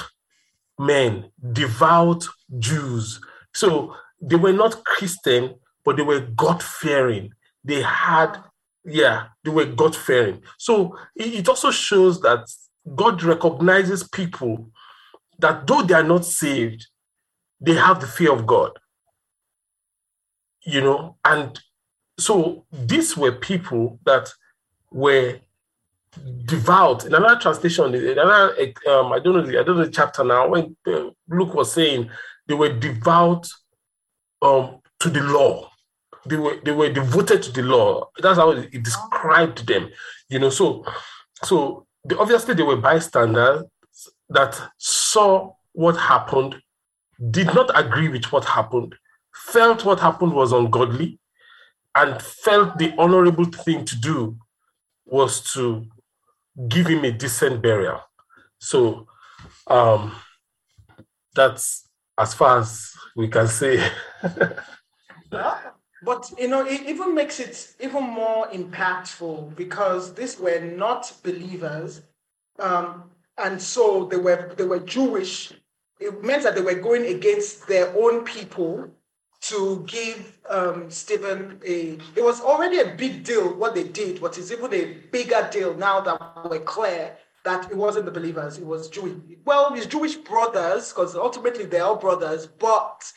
men, devout Jews. So they were not Christian, but they were God fearing. They had, yeah, they were God fearing. So it also shows that God recognizes people that though they are not saved, they have the fear of God. You know, and so these were people that were devout. In another translation, in another um, I don't know the I don't know the chapter now. When uh, Luke was saying they were devout um, to the law. They were they were devoted to the law. That's how it described them. You know, so so the, obviously they were bystanders that saw what happened, did not agree with what happened, felt what happened was ungodly, and felt the honorable thing to do was to give him a decent burial. So um, that's as far as we can say. but you know, it even makes it even more impactful because these were not believers, um, and so they were they were Jewish. It meant that they were going against their own people to give um, Stephen a. It was already a big deal what they did, but it's even a bigger deal now that we're clear that it wasn't the believers, it was Jewish. Well, it's Jewish brothers, because ultimately they're all brothers, but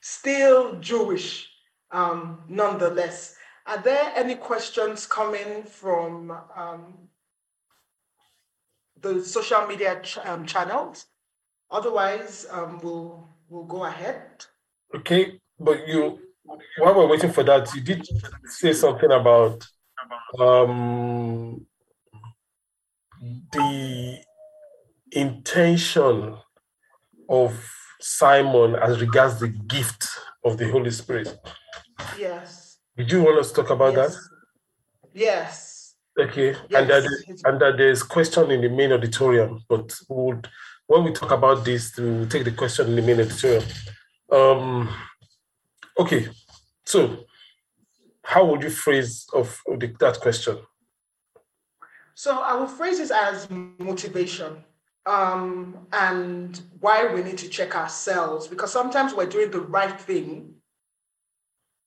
still Jewish um, nonetheless. Are there any questions coming from um, the social media ch- um, channels? Otherwise, um, we'll we'll go ahead. Okay, but you, while we're waiting for that, you did say something about um, the intention of Simon as regards the gift of the Holy Spirit. Yes. Did you want us to talk about yes. that? Yes. Okay. Yes. And that and that there's question in the main auditorium, but would when we talk about this, we'll take the question in the main auditorium. Um, okay. So, how would you phrase of the, that question? So I will phrase it as motivation um, and why we need to check ourselves because sometimes we're doing the right thing,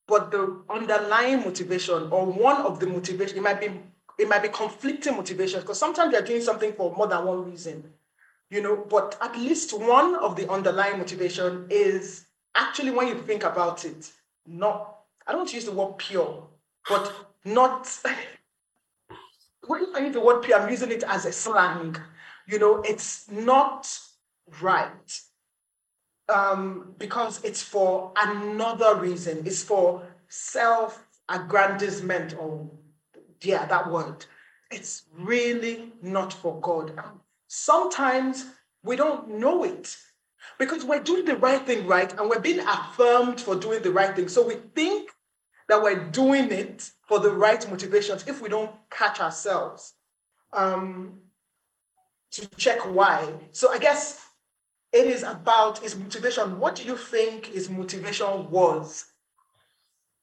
but the underlying motivation or one of the motivation it might be it might be conflicting motivation because sometimes you're doing something for more than one reason, you know. But at least one of the underlying motivation is actually when you think about it, not I don't use the word pure, but not when I use the word pure, I'm using it as a slang. You know, it's not right um, because it's for another reason. It's for self-aggrandizement, or yeah, that word. It's really not for God. Sometimes we don't know it because we're doing the right thing right and we're being affirmed for doing the right thing. So we think that we're doing it for the right motivations if we don't catch ourselves um, to check why. So I guess it is about his motivation. What do you think his motivation was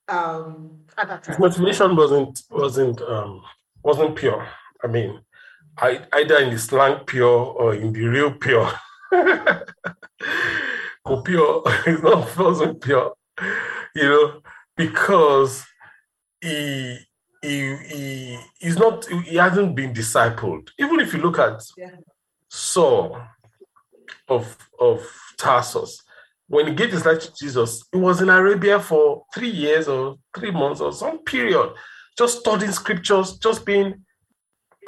um, at that time? Motivation wasn't wasn't um, wasn't pure. I mean, I, either in the slang pure or in the real pure. pure is not wasn't pure, you know because he he he he's not he hasn't been discipled. Even if you look at yeah. Saul of of Tarsus, when he gave his life to Jesus, he was in Arabia for three years or three months or some period, just studying scriptures, just being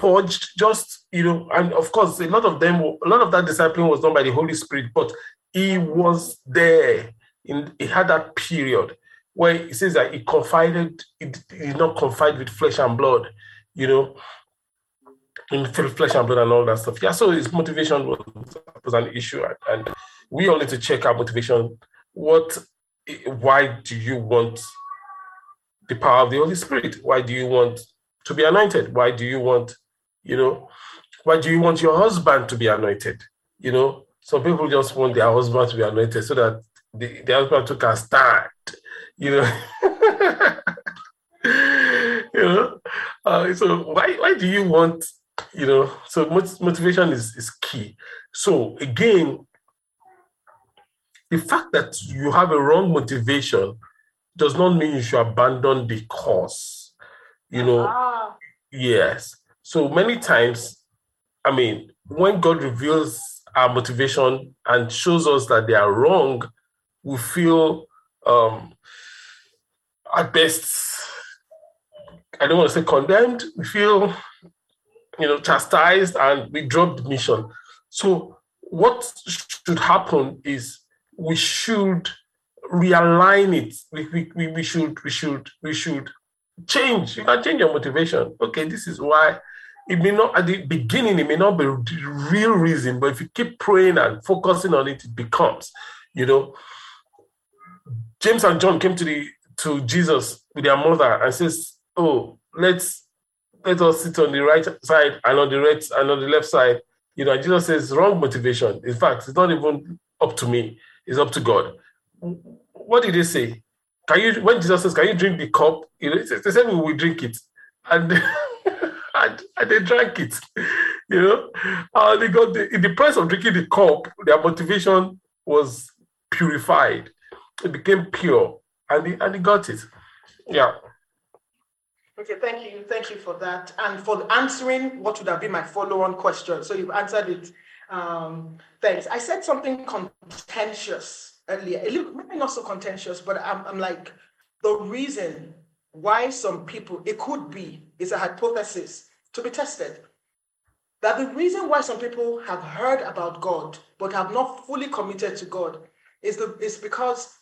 purged, just you know, and of course, a lot of them, a lot of that discipline was done by the Holy Spirit, but he was there. In he had that period where he says that he confided, he did not confide with flesh and blood, you know, in flesh and blood and all that stuff. Yeah, so his motivation was, was an issue, and we all need to check our motivation. What, why do you want the power of the Holy Spirit? Why do you want to be anointed? Why do you want, you know, why do you want your husband to be anointed? You know, some people just want their husband to be anointed so that the, the husband took a stand you know. You know? Uh, so why why do you want you know? So motivation is is key. So again, the fact that you have a wrong motivation does not mean you should abandon the cause. You know, ah. yes. So many times, I mean, when God reveals our motivation and shows us that they are wrong, we feel um at best I don't want to say condemned, we feel you know chastised and we drop the mission. So what should happen is we should realign it. We, we, we should we should we should change. You can change your motivation. Okay, this is why it may not at the beginning, it may not be real reason, but if you keep praying and focusing on it, it becomes, you know. James and John came to the to Jesus with their mother and says, Oh, let's let us sit on the right side and on the right and on the left side. You know, Jesus says wrong motivation. In fact, it's not even up to me, it's up to God. What did they say? Can you when Jesus says, Can you drink the cup? You know, they said we will drink it. And and, they drank it. You know, uh, they got the, in the price of drinking the cup, their motivation was purified. It became pure, and they, and they got it. Yeah. Okay, thank you, thank you for that, and for answering what would have been my follow-on question. So you've answered it. Um, thanks. I said something contentious earlier, little maybe not so contentious, but I'm, I'm like the reason why some people, it could be, is a hypothesis to be tested. That the reason why some people have heard about God but have not fully committed to God is, the, is because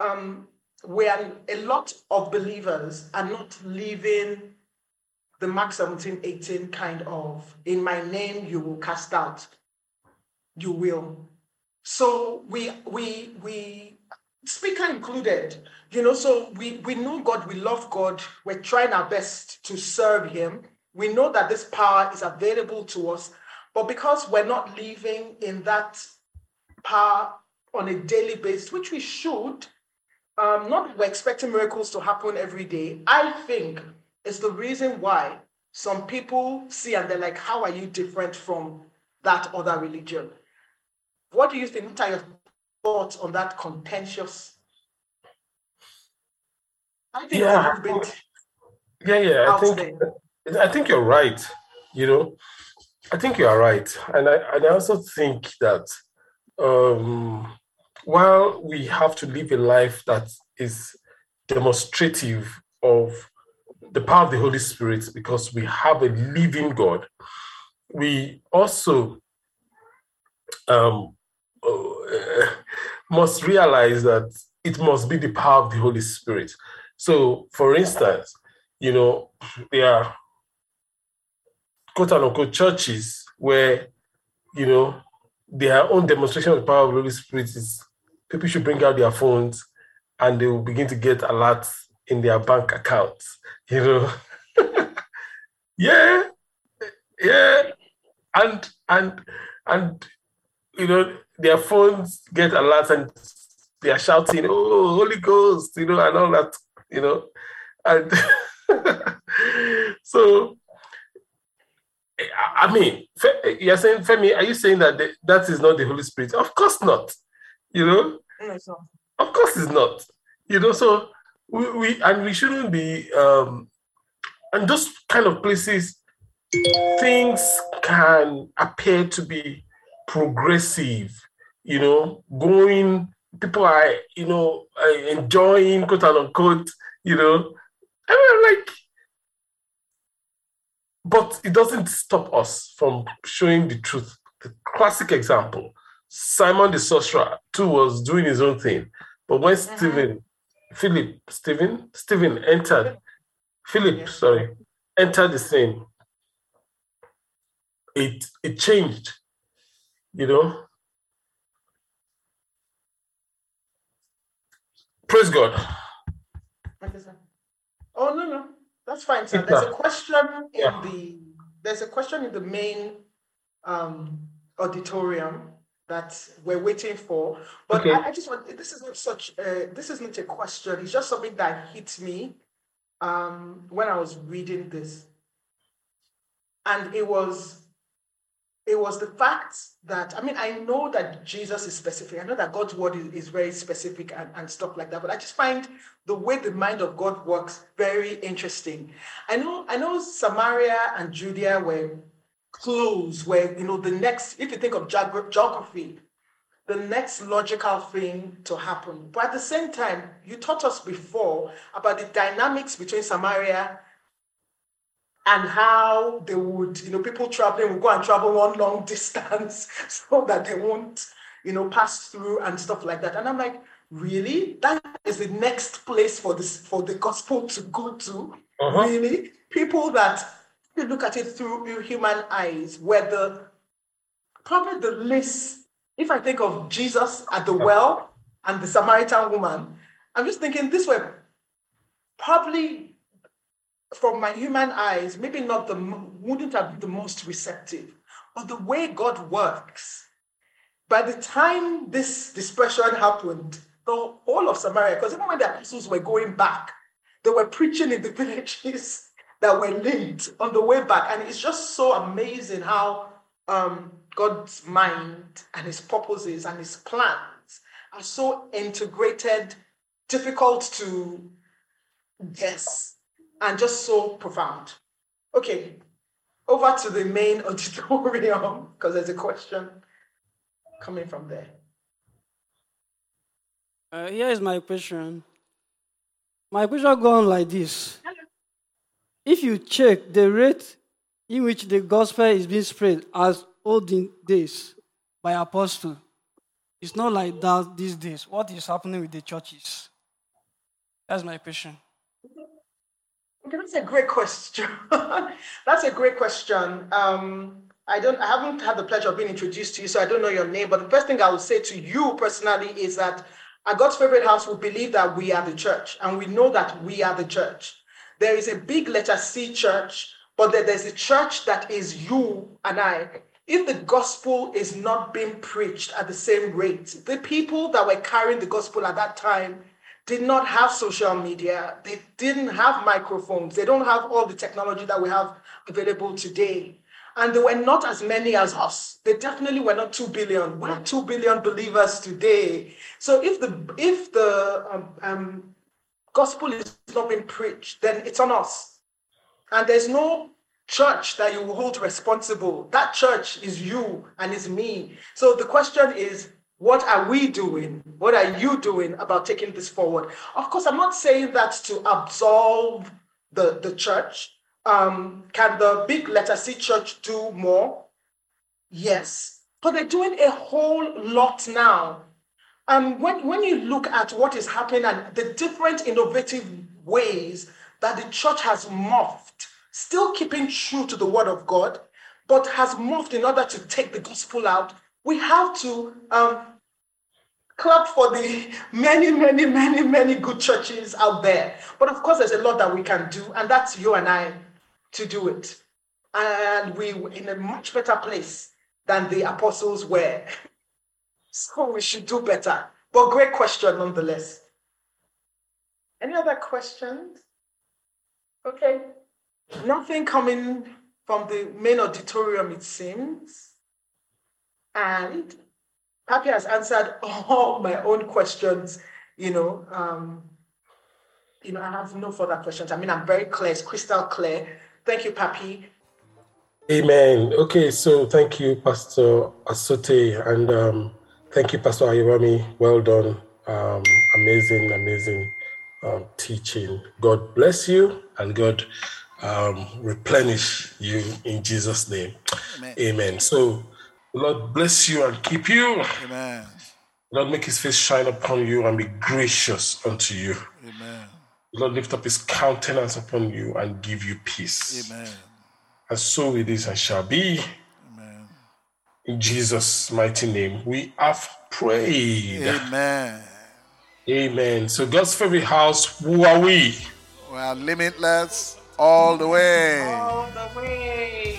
um, where a lot of believers are not living the Mark 17, 18 kind of, in my name you will cast out, you will. So we we we speaker included, you know, so we, we know God, we love God, we're trying our best to serve Him. We know that this power is available to us, but because we're not living in that power on a daily basis, which we should, um, not we're expecting miracles to happen every day, I think it's the reason why some people see and they're like, How are you different from that other religion? What do you think? What are your thoughts on that contentious? I think yeah, yeah, yeah. I think there. I think you're right. You know, I think you are right, and I and I also think that um, while we have to live a life that is demonstrative of the power of the Holy Spirit, because we have a living God, we also um, uh, must realize that it must be the power of the Holy Spirit. So, for instance, you know, there are quote unquote churches where, you know, their own demonstration of the power of the Holy Spirit is people should bring out their phones and they will begin to get alerts in their bank accounts, you know. yeah, yeah. And and and you know, their phones get alerts and they are shouting, "Oh, Holy Ghost!" You know, and all that. You know, and so I mean, you're saying, Femi, are you saying that the, that is not the Holy Spirit? Of course not. You know, no, of course it's not. You know, so we, we and we shouldn't be um and those kind of places things can appear to be progressive, you know, going, people are, you know, enjoying, quote unquote, you know. And I'm like, but it doesn't stop us from showing the truth. The classic example Simon the sorcerer, too, was doing his own thing. But when mm-hmm. Stephen, Philip, Stephen, Stephen entered, Philip, yeah. sorry, entered the scene, it it changed you know. Praise God. Oh no, no, that's fine, sir. There's a question in yeah. the there's a question in the main um, auditorium that we're waiting for. But okay. I, I, just want this is not such a, this is not a question. It's just something that hit me um, when I was reading this. And it was it was the fact that I mean I know that Jesus is specific. I know that God's word is, is very specific and, and stuff like that, but I just find the way the mind of God works very interesting. I know I know Samaria and Judea were close, where you know the next, if you think of geography, the next logical thing to happen. But at the same time, you taught us before about the dynamics between Samaria and how they would, you know, people traveling would go and travel one long distance so that they won't, you know, pass through and stuff like that. And I'm like, really? That is the next place for this for the gospel to go to? Uh-huh. Really? People that you look at it through human eyes, where the probably the least, if I think of Jesus at the well and the Samaritan woman, I'm just thinking this way, probably from my human eyes, maybe not the wouldn't have been the most receptive, but the way God works. By the time this dispersion happened, the whole of Samaria, because even when the apostles were going back, they were preaching in the villages that were linked on the way back. And it's just so amazing how um, God's mind and his purposes and his plans are so integrated, difficult to guess and just so profound. Okay, over to the main auditorium because there's a question coming from there. Uh, here is my question. My question goes like this. If you check the rate in which the gospel is being spread as olden days by apostle, it's not like that these days. What is happening with the churches? That's my question. Okay, that's a great question. that's a great question. Um, I don't, I haven't had the pleasure of being introduced to you, so I don't know your name. But the first thing I would say to you personally is that at God's favorite house, we believe that we are the church, and we know that we are the church. There is a big letter C church, but there's a church that is you and I. If the gospel is not being preached at the same rate, the people that were carrying the gospel at that time did not have social media. They didn't have microphones. They don't have all the technology that we have available today. And there were not as many as us. They definitely were not 2 billion. We're 2 billion believers today. So if the if the um, um, gospel is not being preached, then it's on us. And there's no church that you hold responsible. That church is you and is me. So the question is, what are we doing? What are you doing about taking this forward? Of course, I'm not saying that to absolve the, the church. Um, can the big letter C church do more? Yes, but they're doing a whole lot now. Um, when, when you look at what is happening and the different innovative ways that the church has morphed, still keeping true to the word of God, but has morphed in order to take the gospel out, we have to um, clap for the many, many, many, many good churches out there. But of course, there's a lot that we can do, and that's you and I to do it. And we were in a much better place than the apostles were. So we should do better. But great question nonetheless. Any other questions? Okay. Nothing coming from the main auditorium, it seems. And Papi has answered all my own questions. You know, um, you know, I have no further questions. I mean, I'm very clear, it's crystal clear. Thank you, Papi. Amen. Okay, so thank you, Pastor Asote, and um, thank you, Pastor Ayurami. Well done. Um, amazing, amazing um, teaching. God bless you and God um, replenish you in Jesus' name. Amen. Amen. So, Lord bless you and keep you. Amen. Lord make his face shine upon you and be gracious unto you. Amen. Lord lift up his countenance upon you and give you peace. Amen. And so it is and shall be. Amen. In Jesus' mighty name, we have prayed. Amen. Amen. So God's favorite house, who are we? We are limitless all the way. All the way.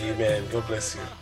Amen. God bless you.